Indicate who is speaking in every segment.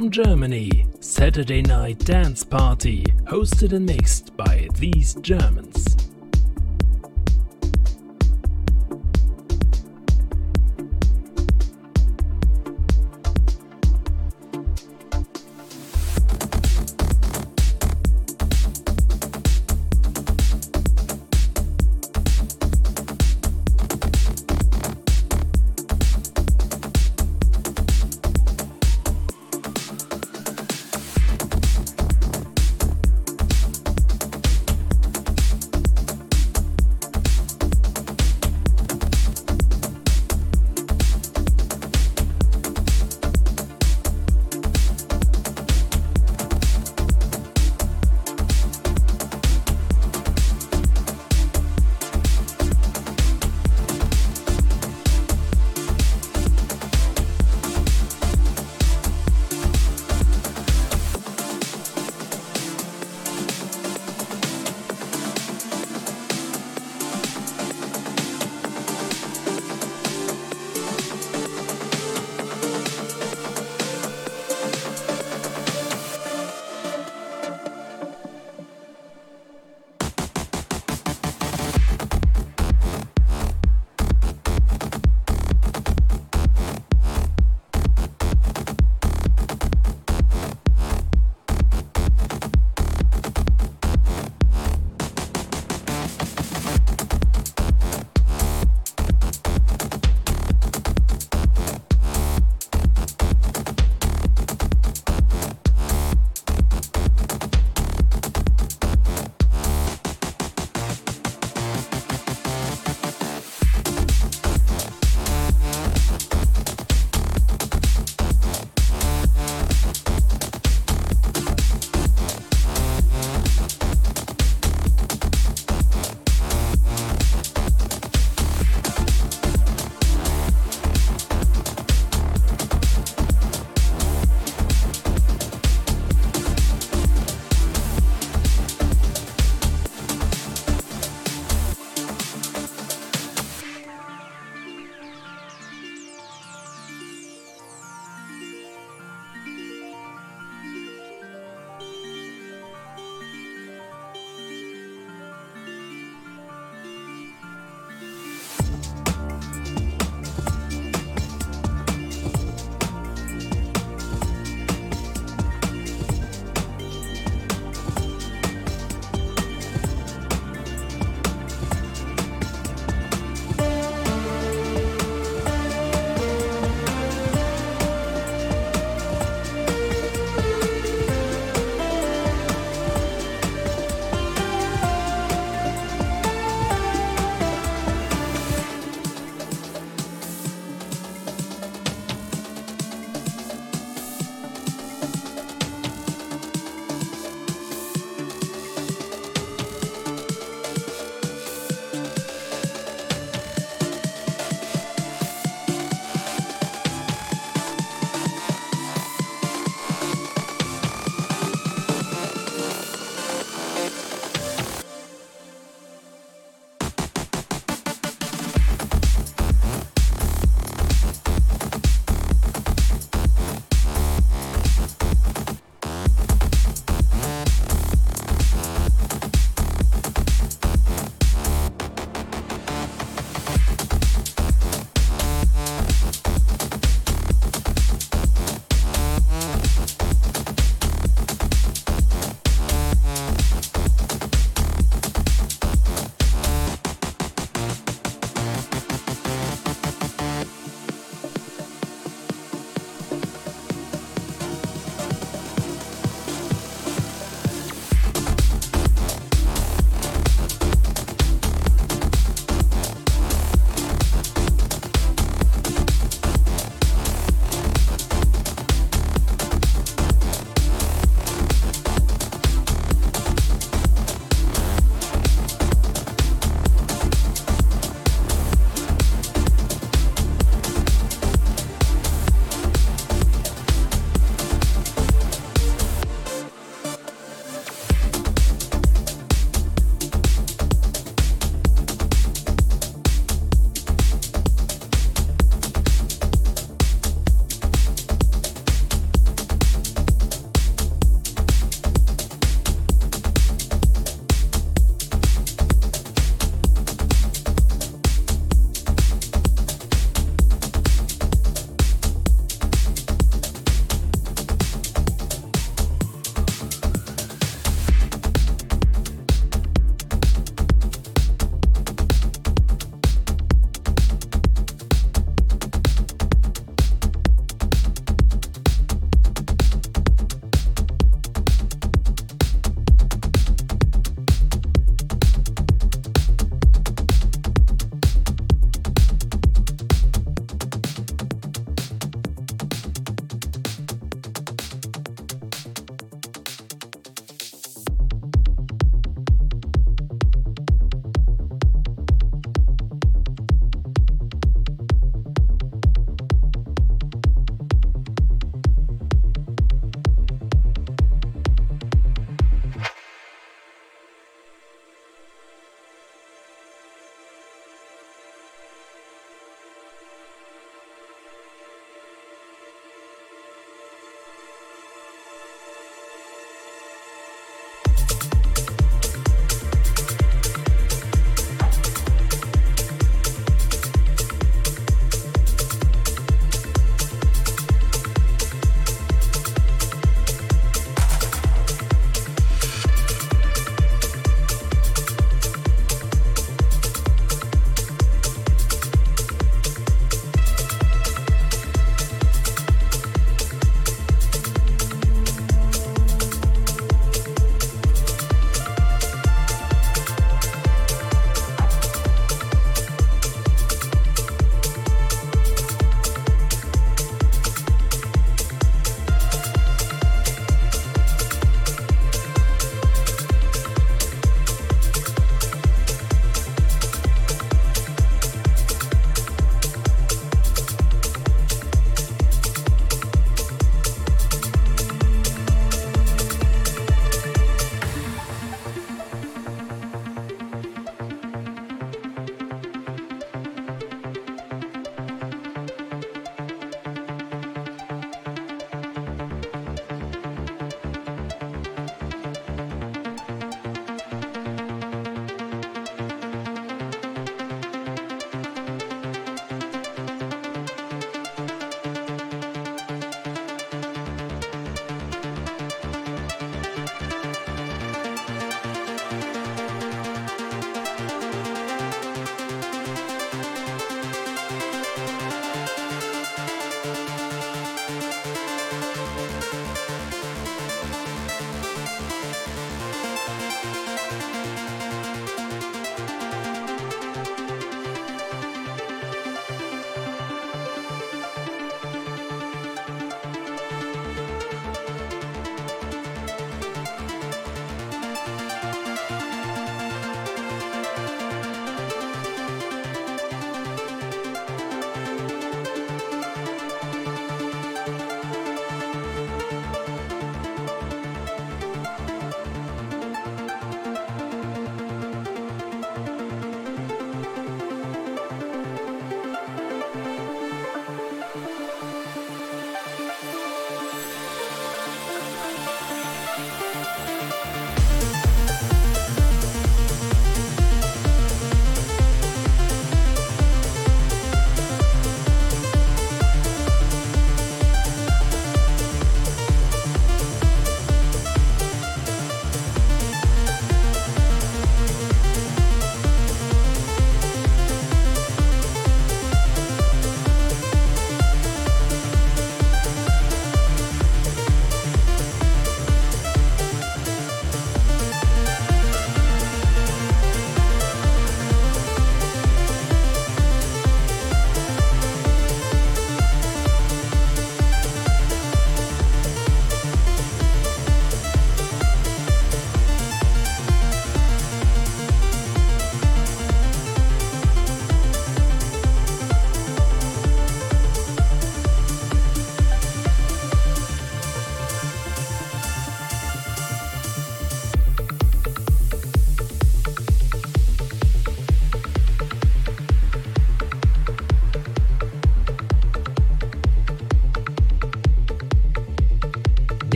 Speaker 1: From Germany, Saturday Night Dance Party, hosted and mixed by Theez Germans.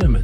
Speaker 2: Germans.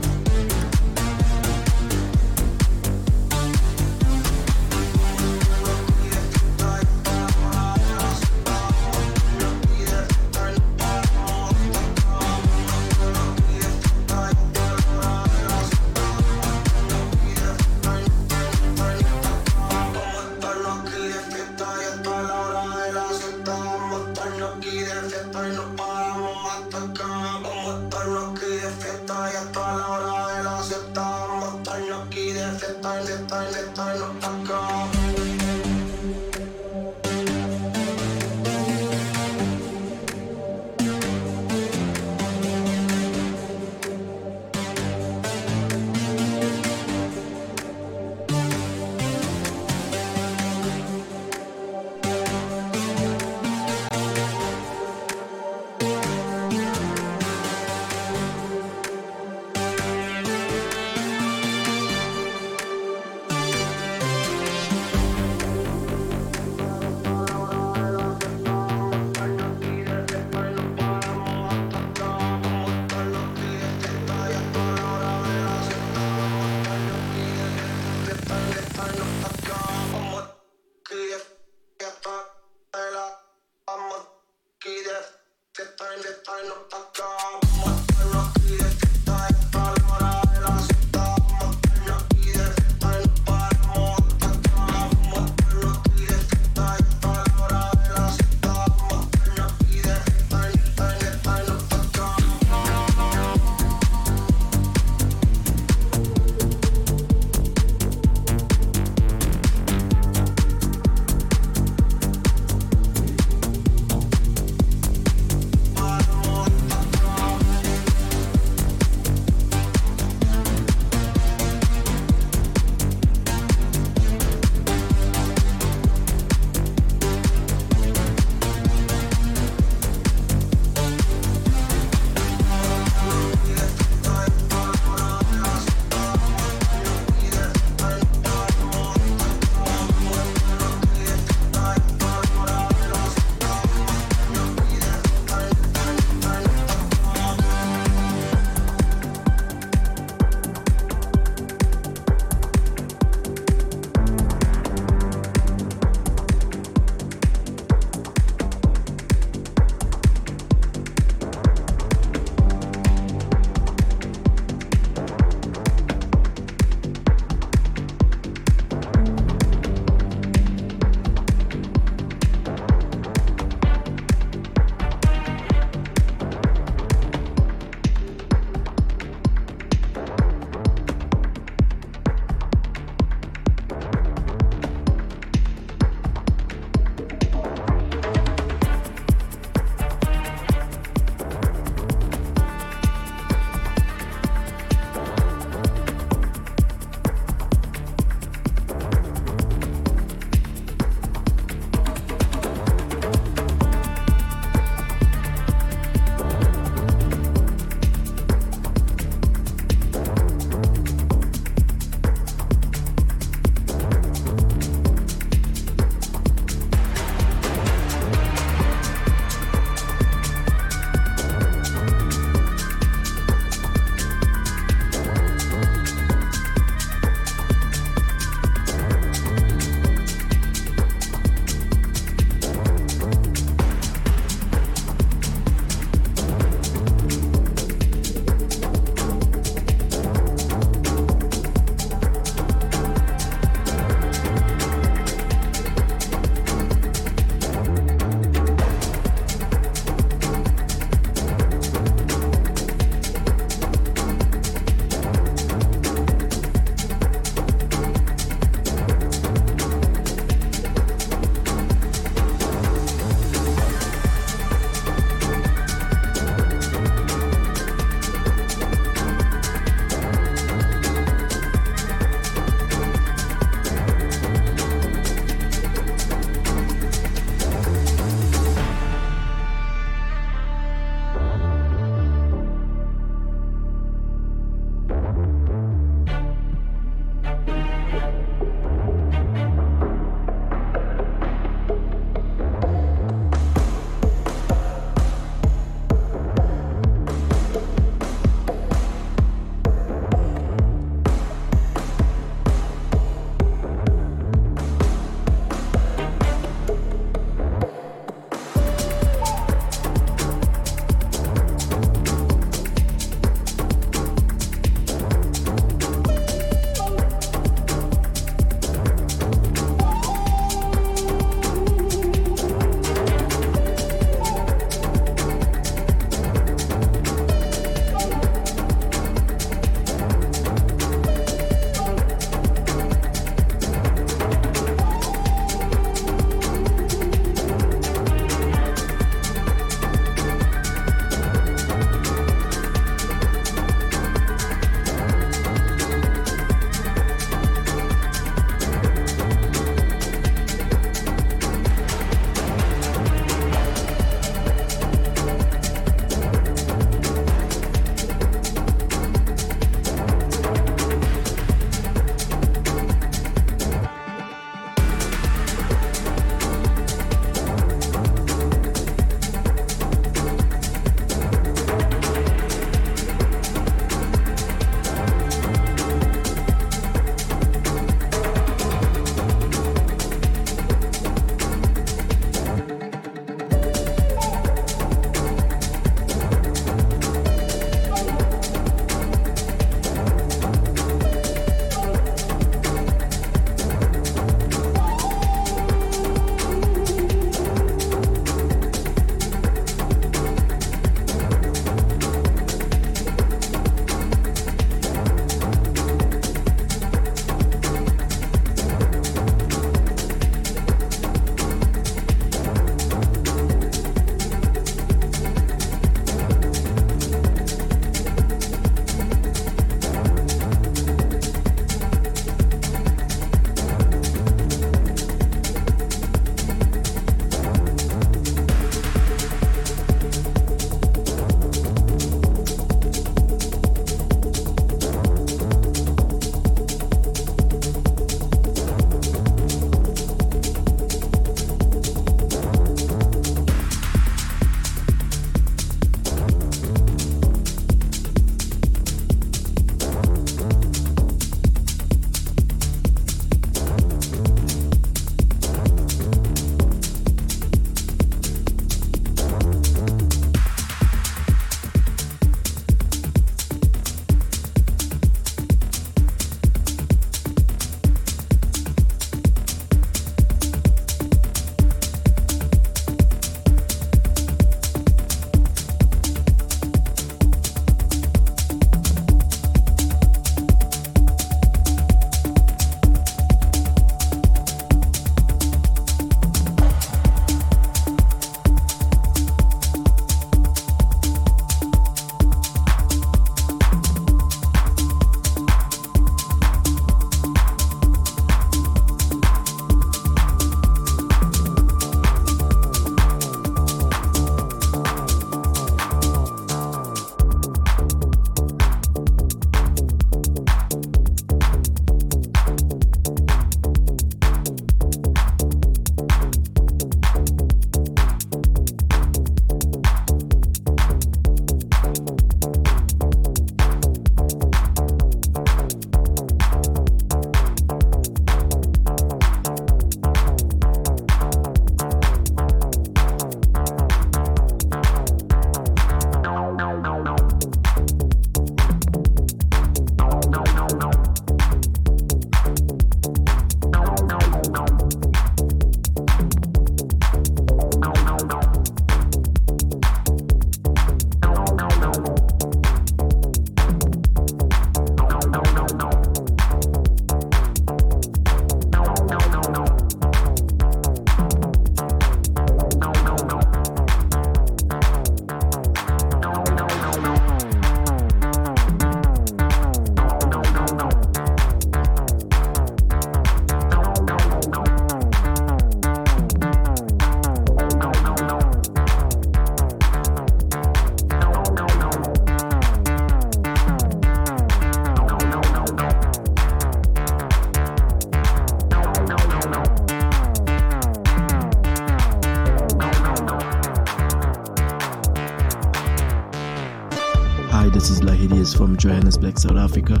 Speaker 3: Johannesburg, South Africa.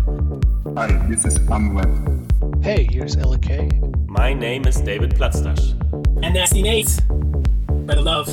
Speaker 4: Hi, this is Amweb.
Speaker 5: Hey, here's Ella K.
Speaker 6: My name is David Platzdash.
Speaker 7: And Nasty Nate. Better love.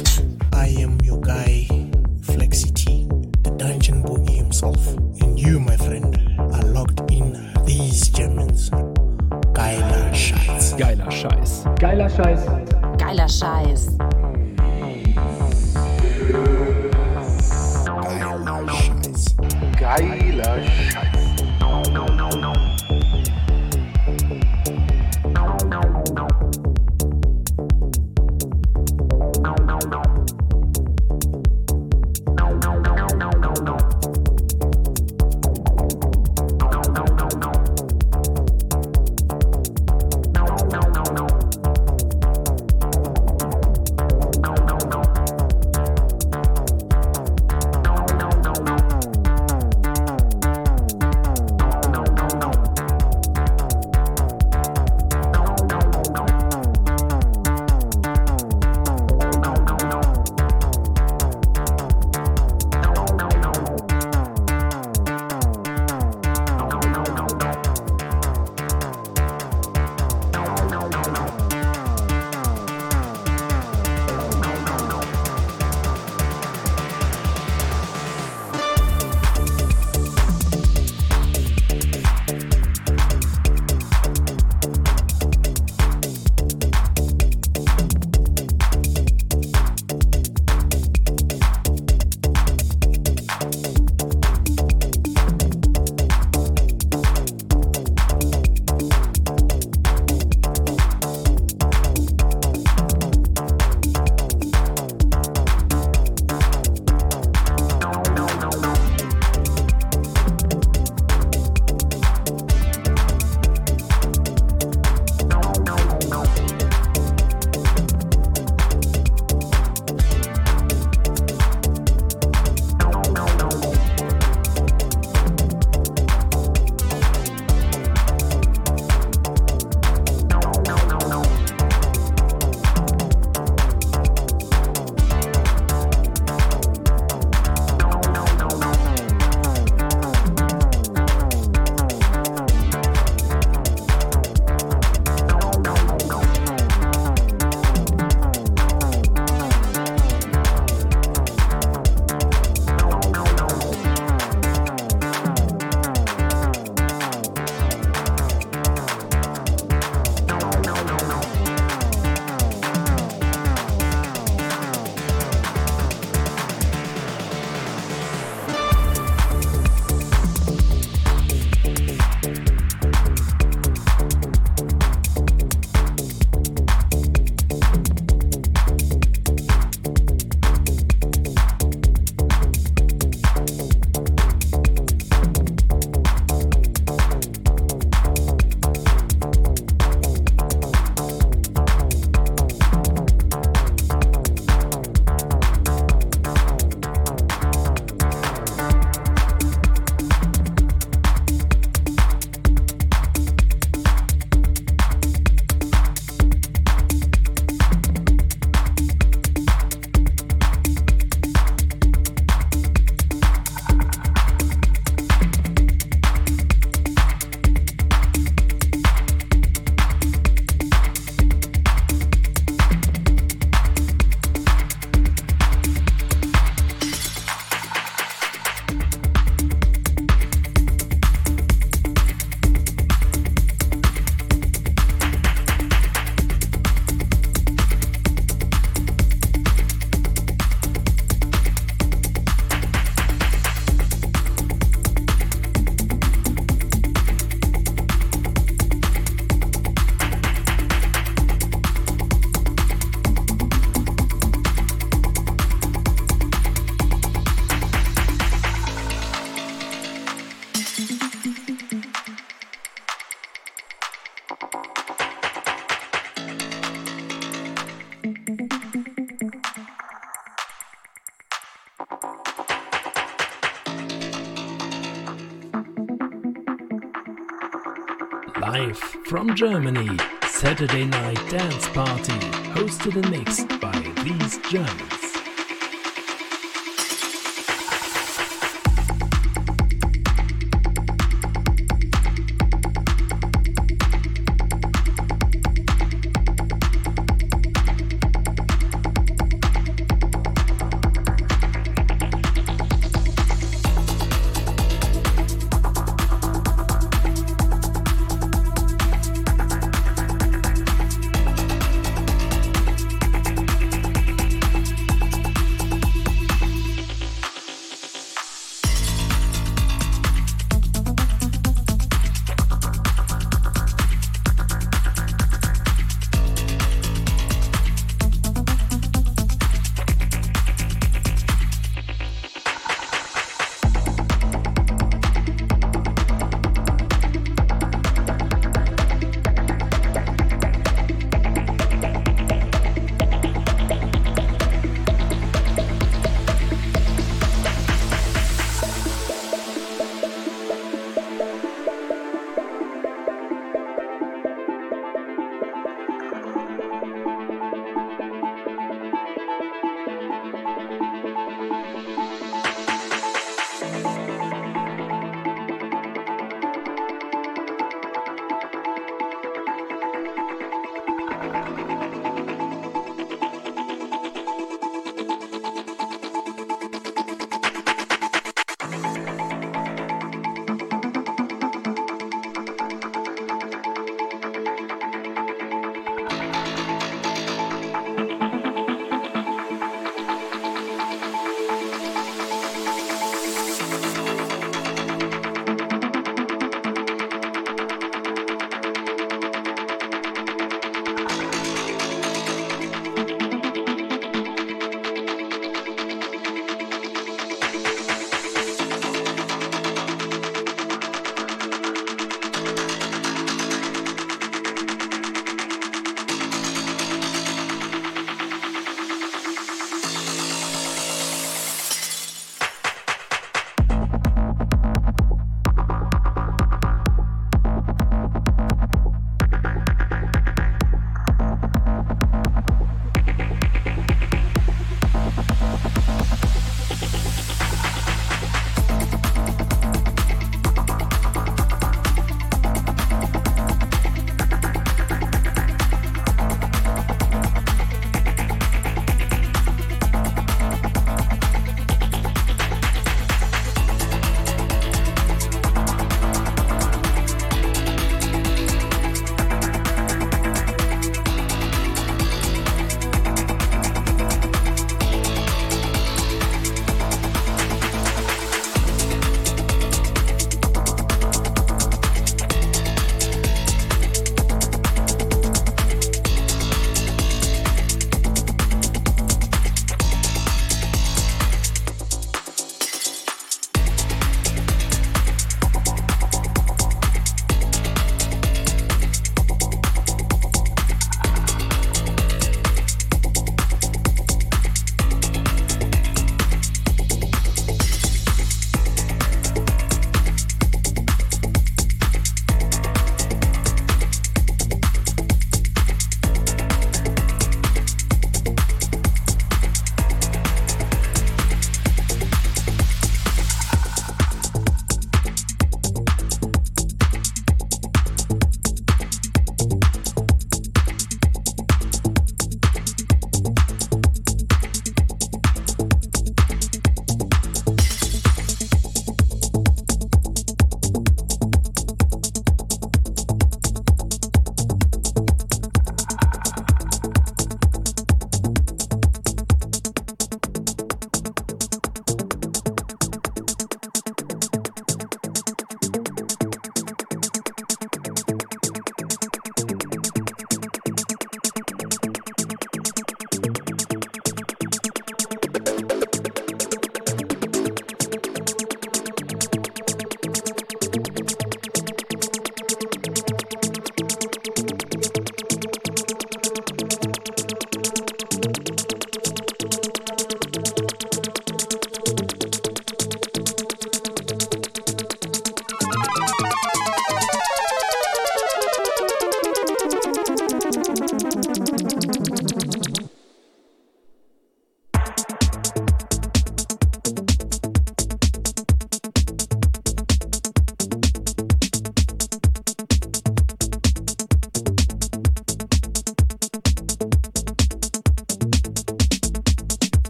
Speaker 1: From Germany, Saturday Night Dance Party, hosted and mixed by Theez Germans.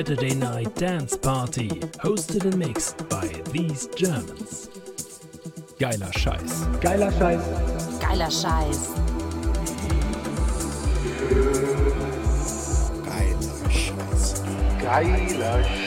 Speaker 1: Saturday Night Dance Party, hosted and mixed by these Germans. Geiler Scheiß.
Speaker 8: Geiler Scheiß.
Speaker 9: Geiler Scheiß.
Speaker 10: Geiler Scheiß.
Speaker 11: Geiler Scheiß.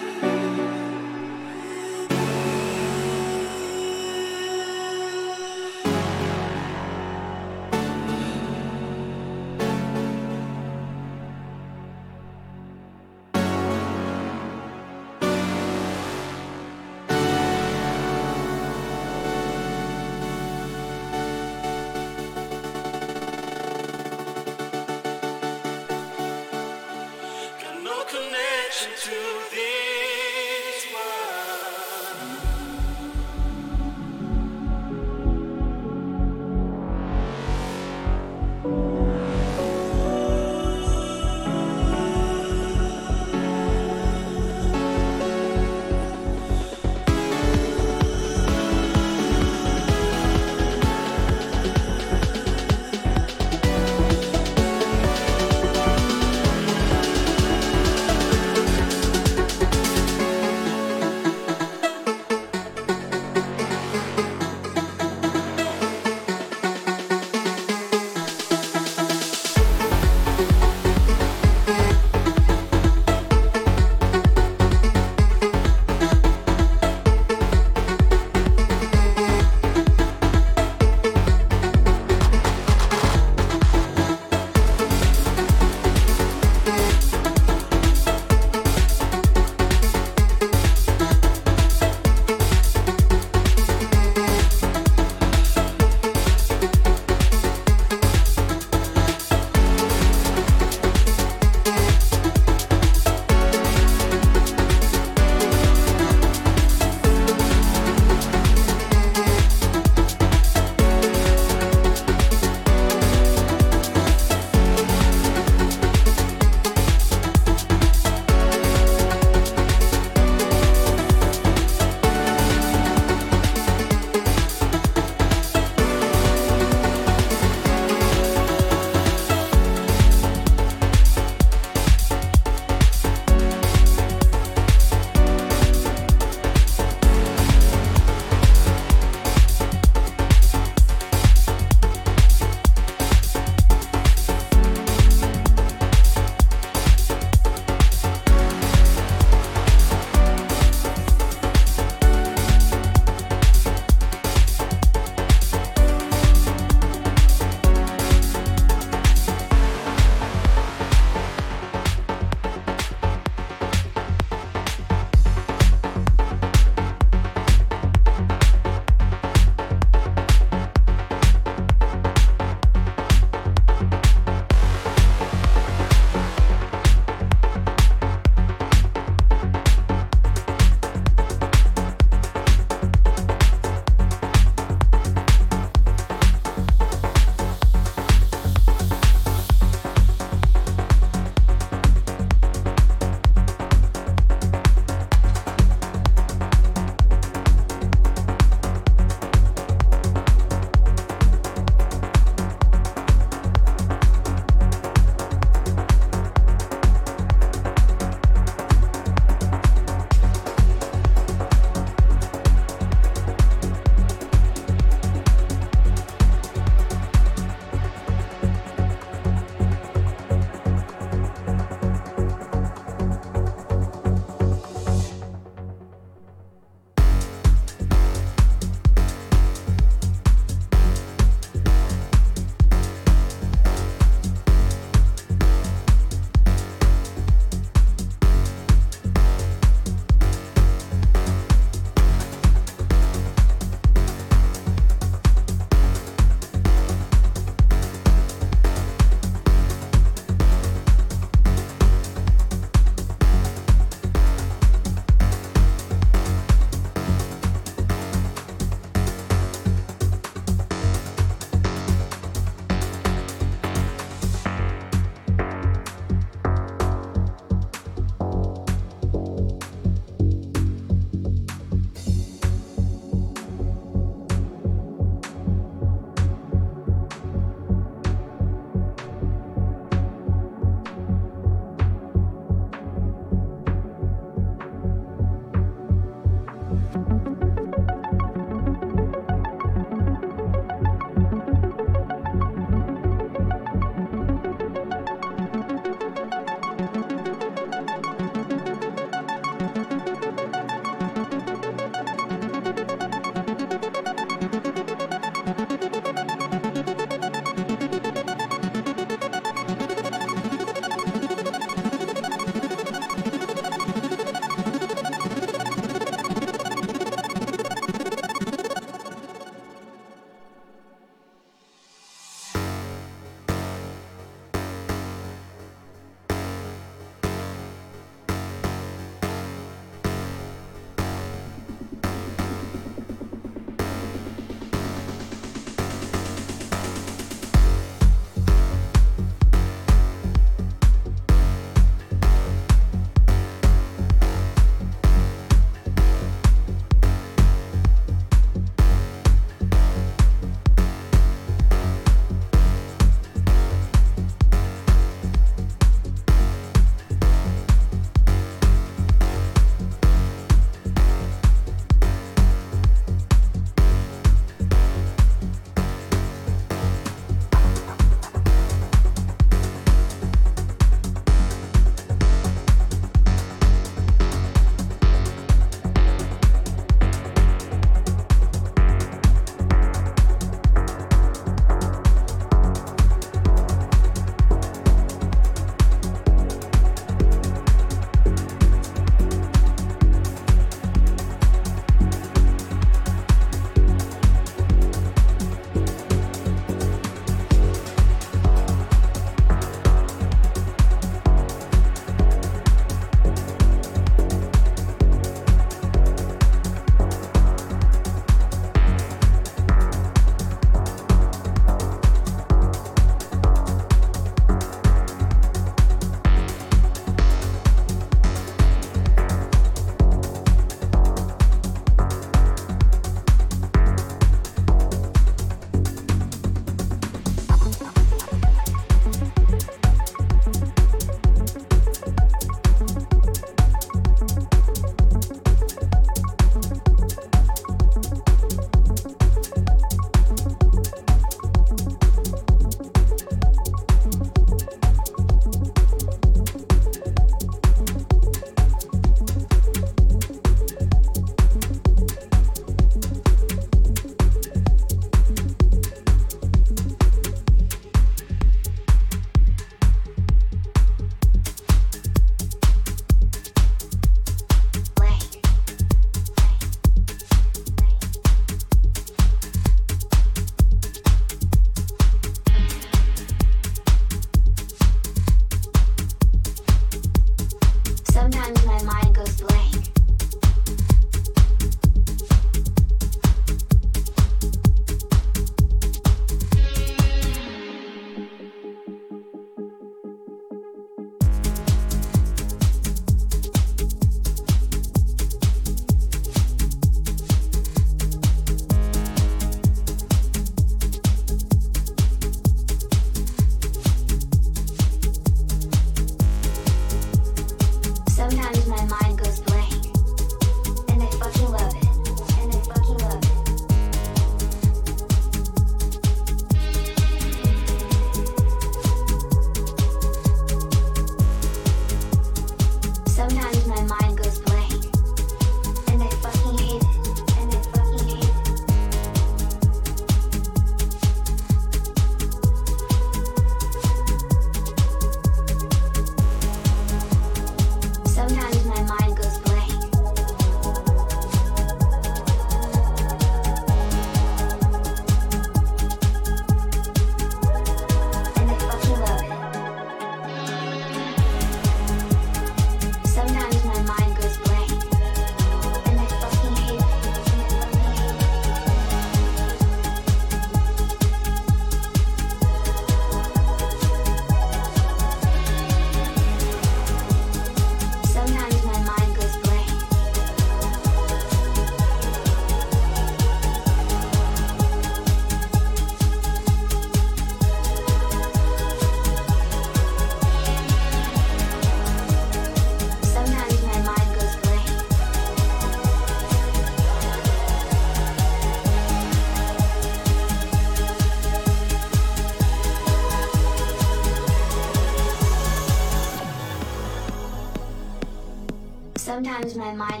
Speaker 12: Sometimes my mind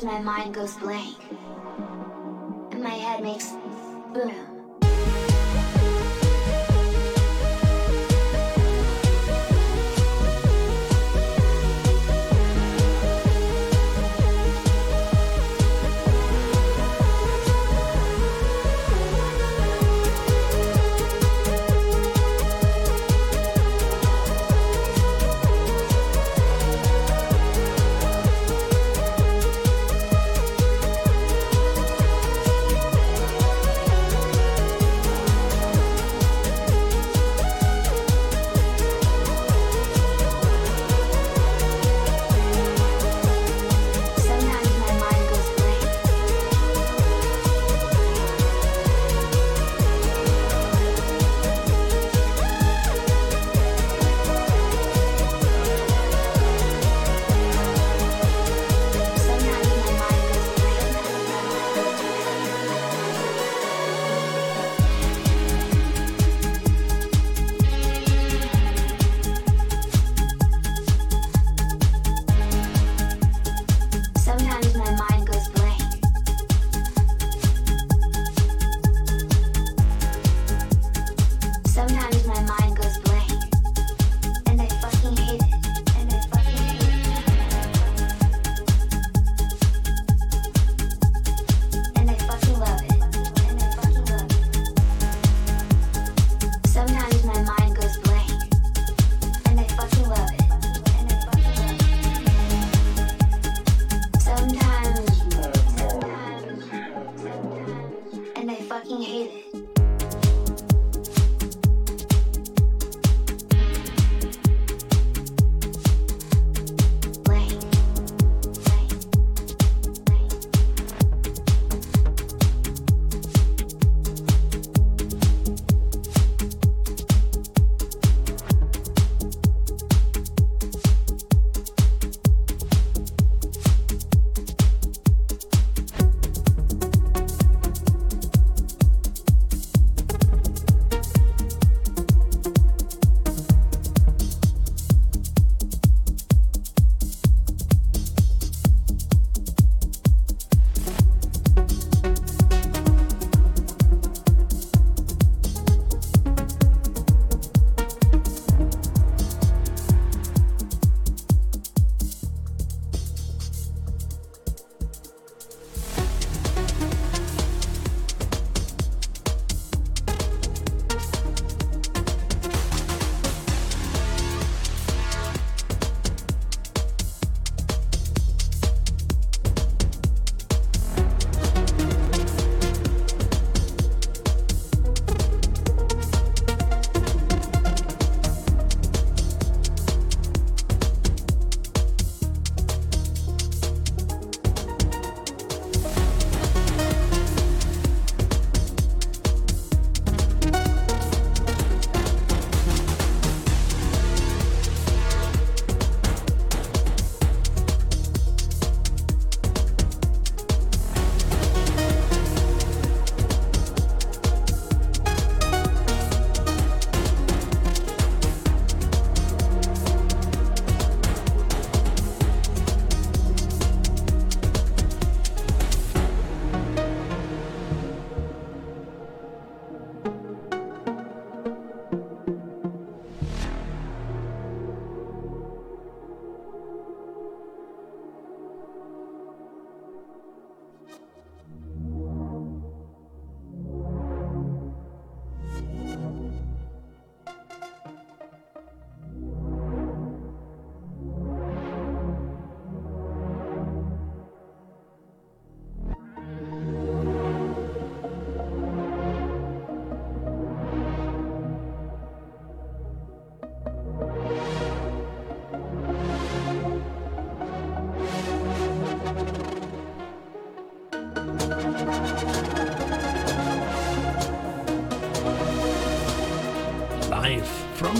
Speaker 12: My mind goes blank.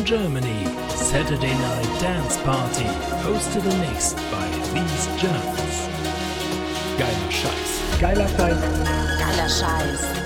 Speaker 1: Germany, Saturday Night Dance Party, hosted and mixed by Theez Germans. Geiler Scheiß.
Speaker 8: Geiler Scheiß.
Speaker 13: Geiler Scheiß.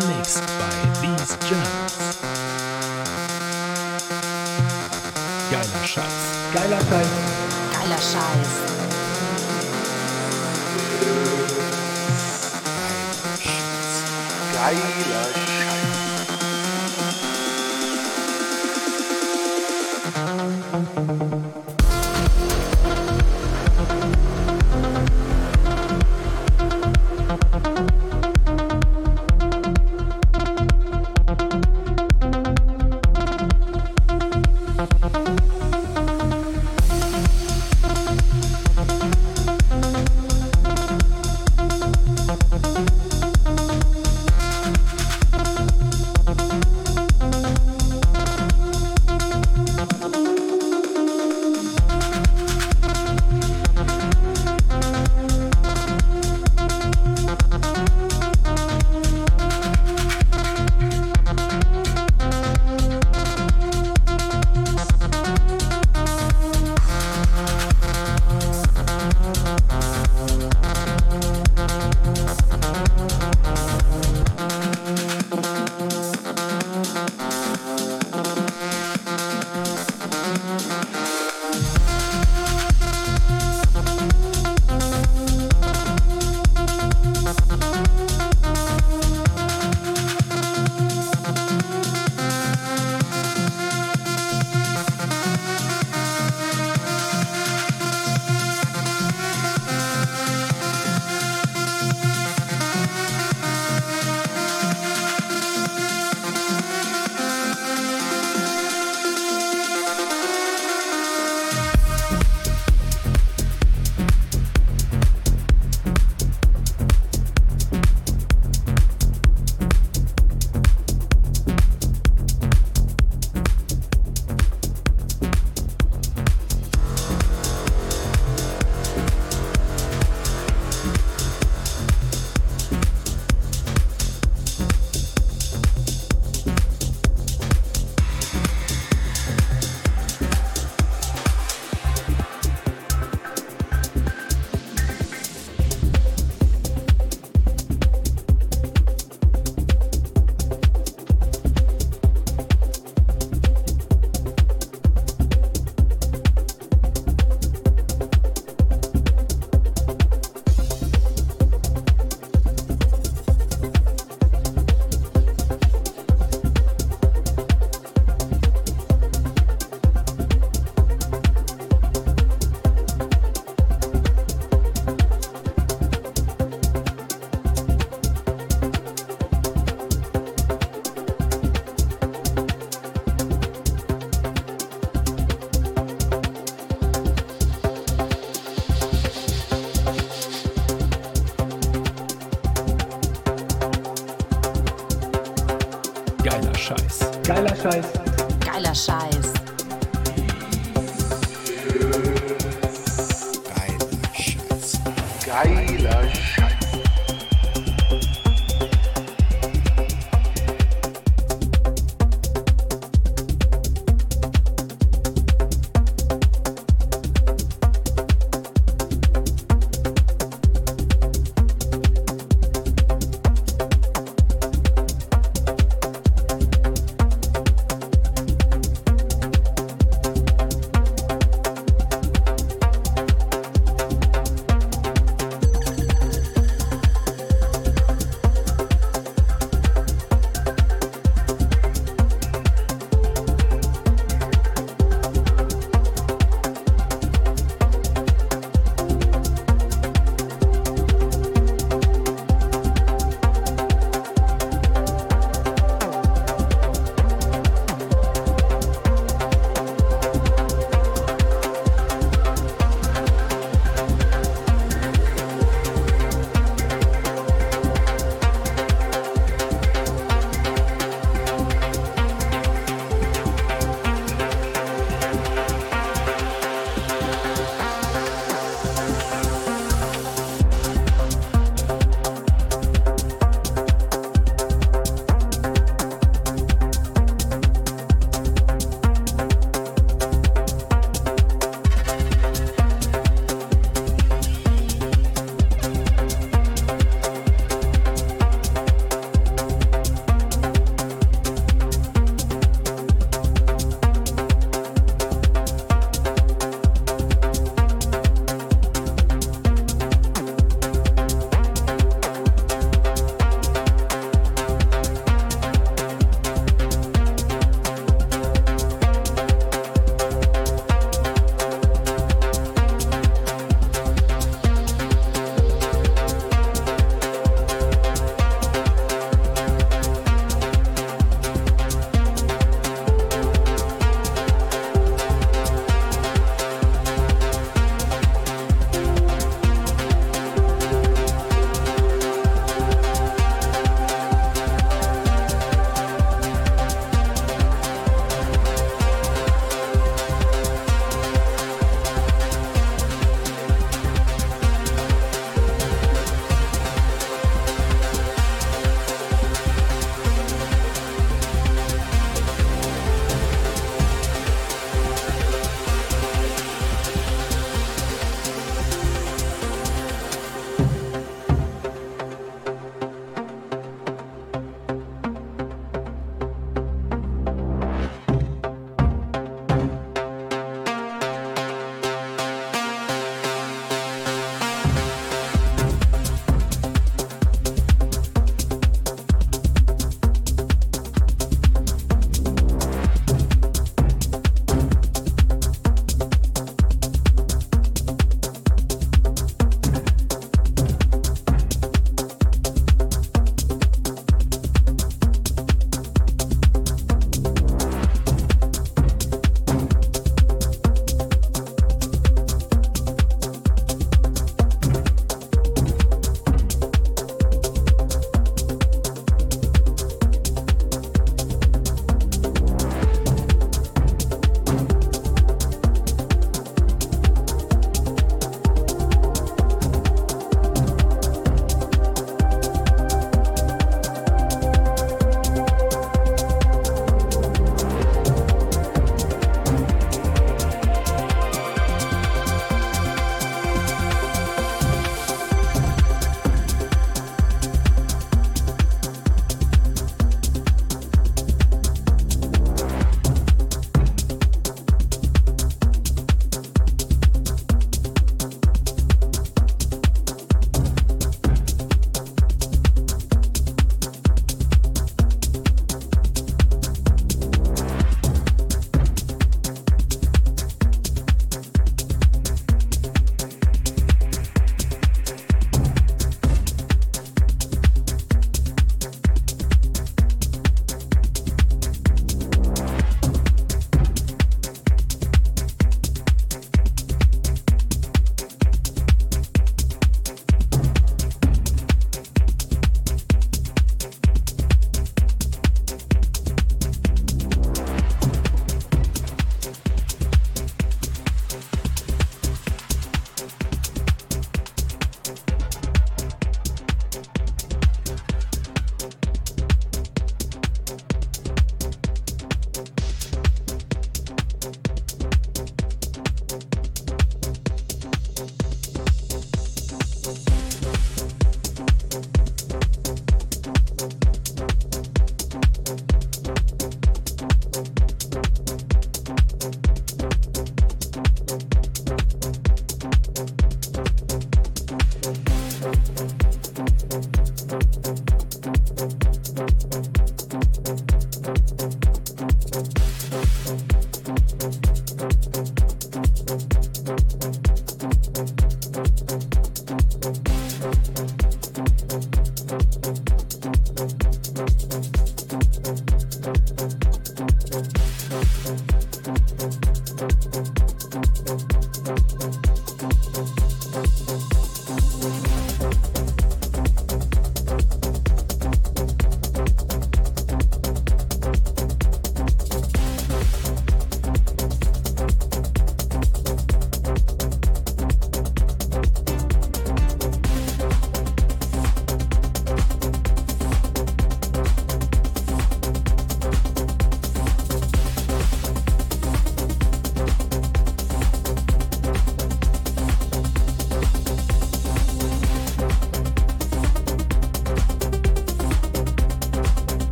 Speaker 1: Mixed by these Germans. Geiler Scheiß.
Speaker 8: Geiler Scheiß.
Speaker 9: Geiler Scheiß.
Speaker 10: Geiler Scheiß.
Speaker 14: Geiler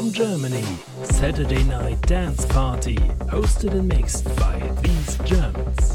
Speaker 1: from Germany, Saturday Night Dance Party, hosted and mixed by Theez Germans.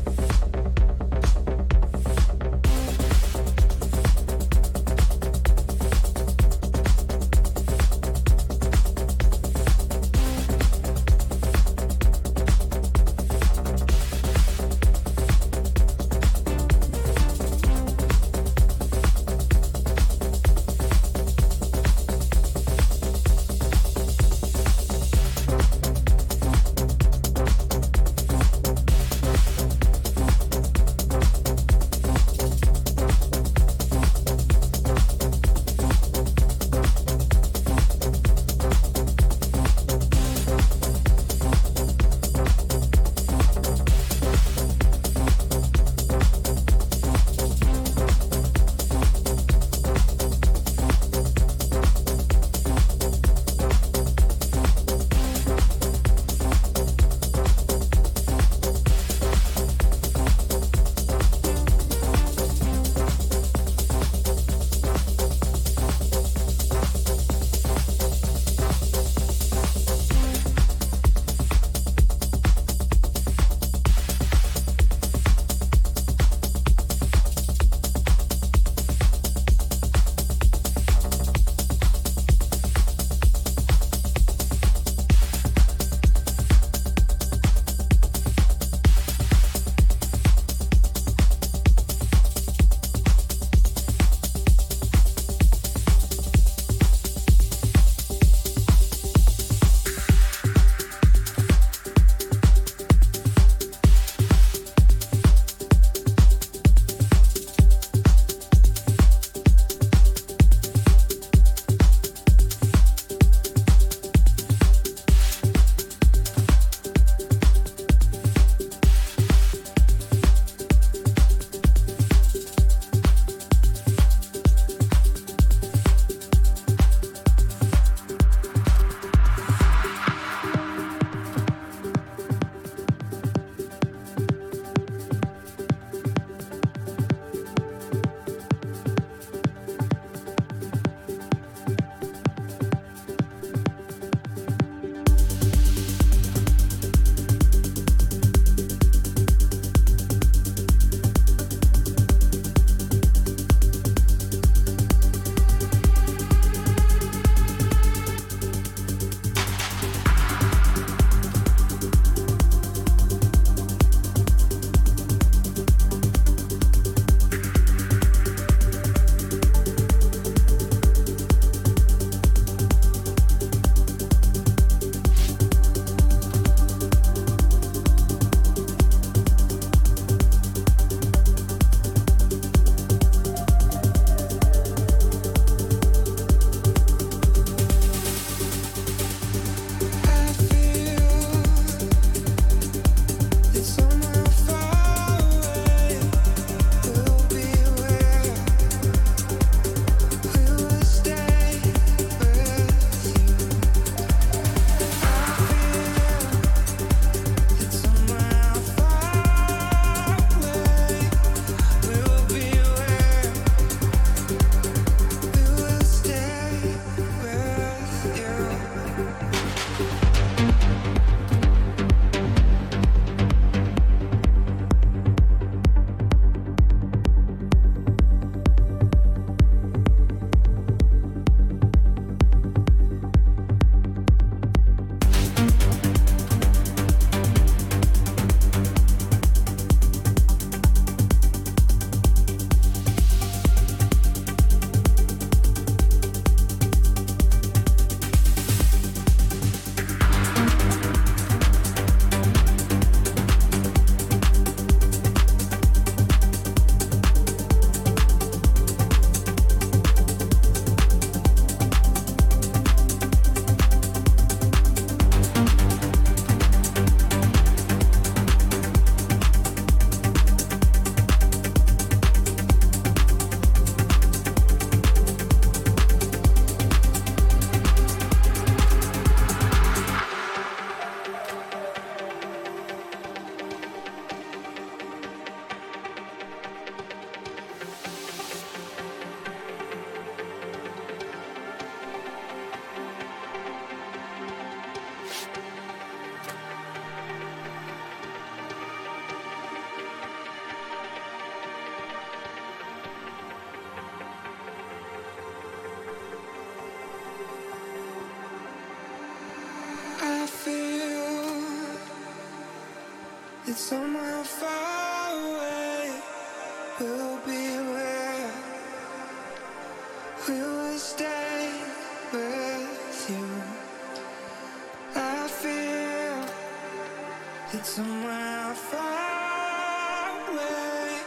Speaker 15: Somewhere far away.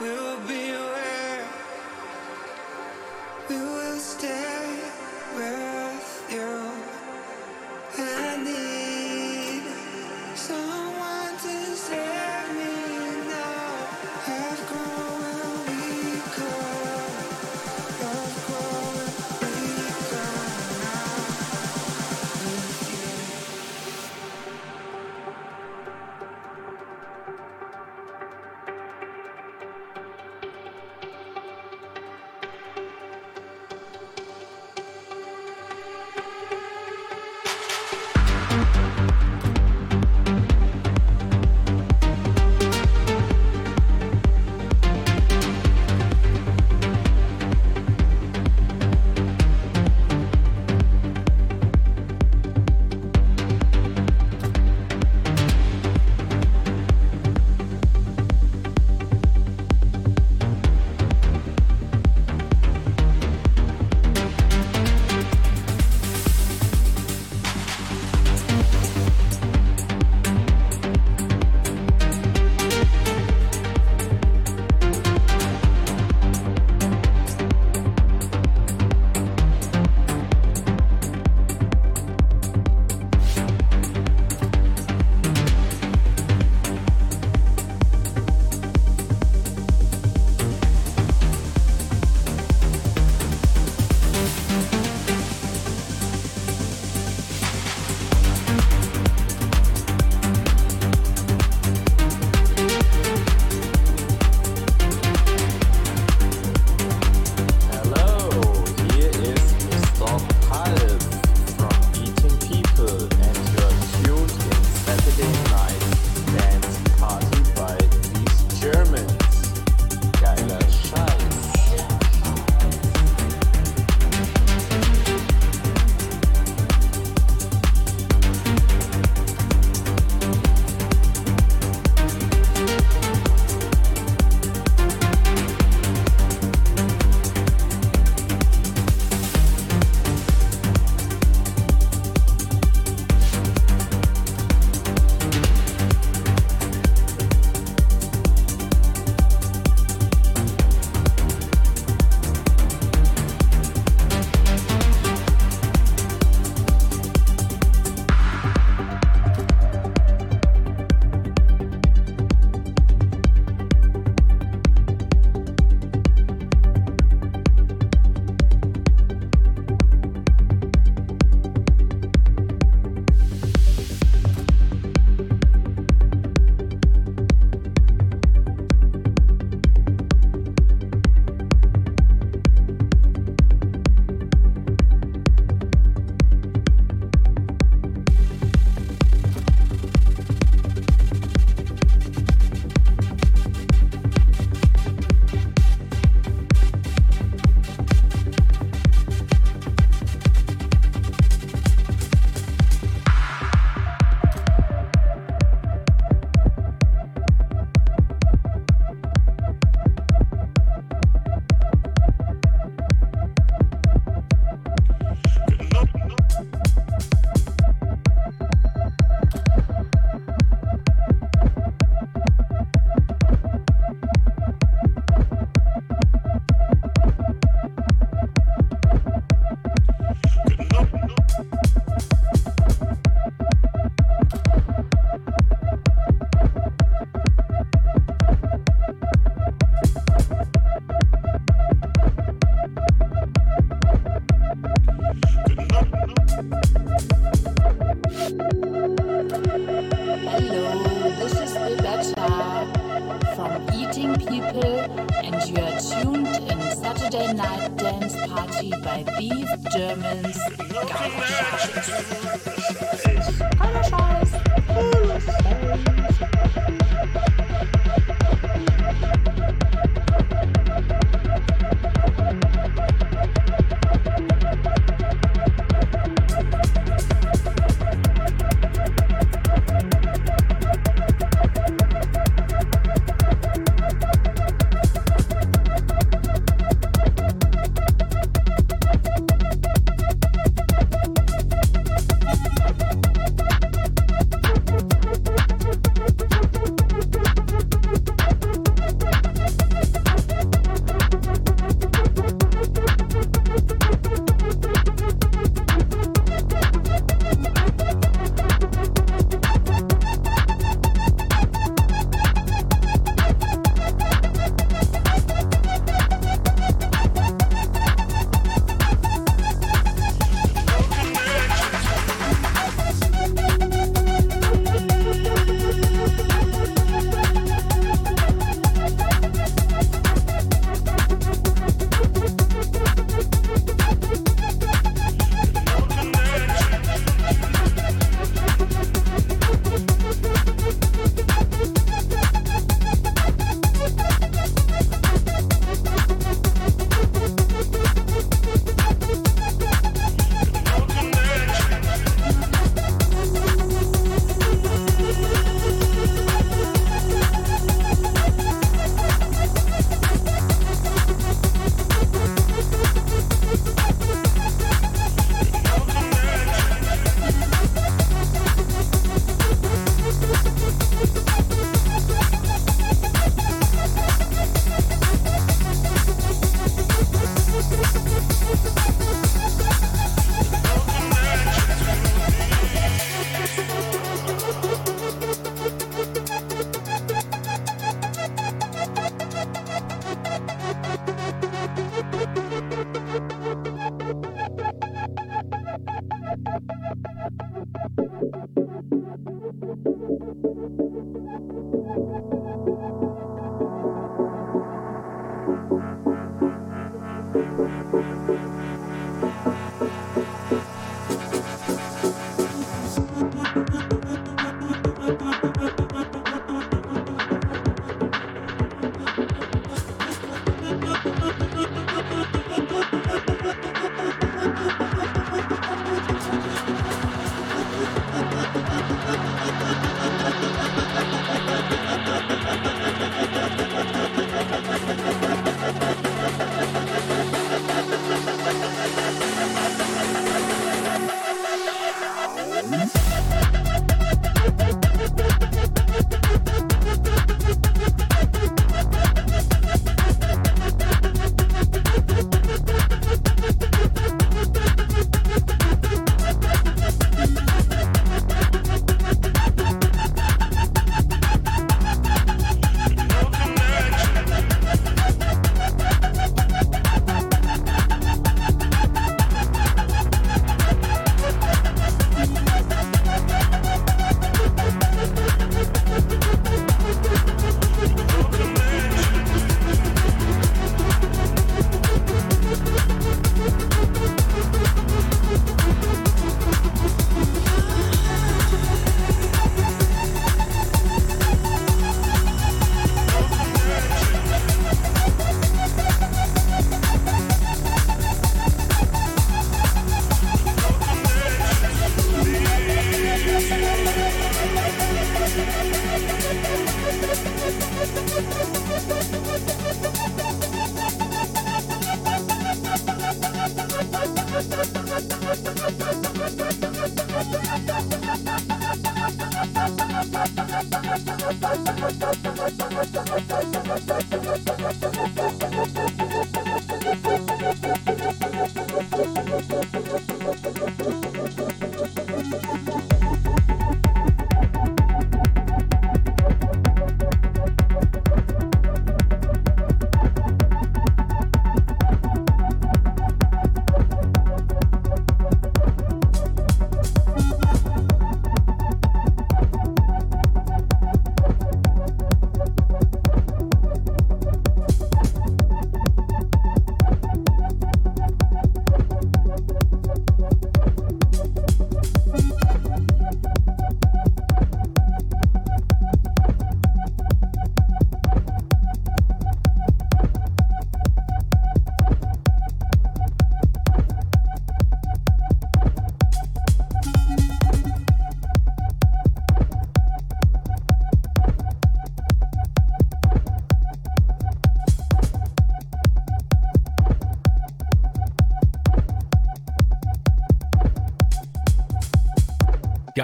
Speaker 15: We'll be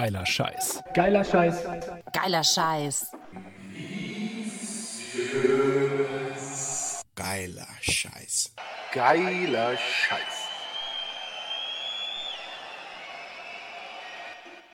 Speaker 1: Geiler Scheiß.
Speaker 8: Geiler Scheiß.
Speaker 9: Geiler Scheiß.
Speaker 10: Geiler Scheiß.
Speaker 14: Geiler Scheiß.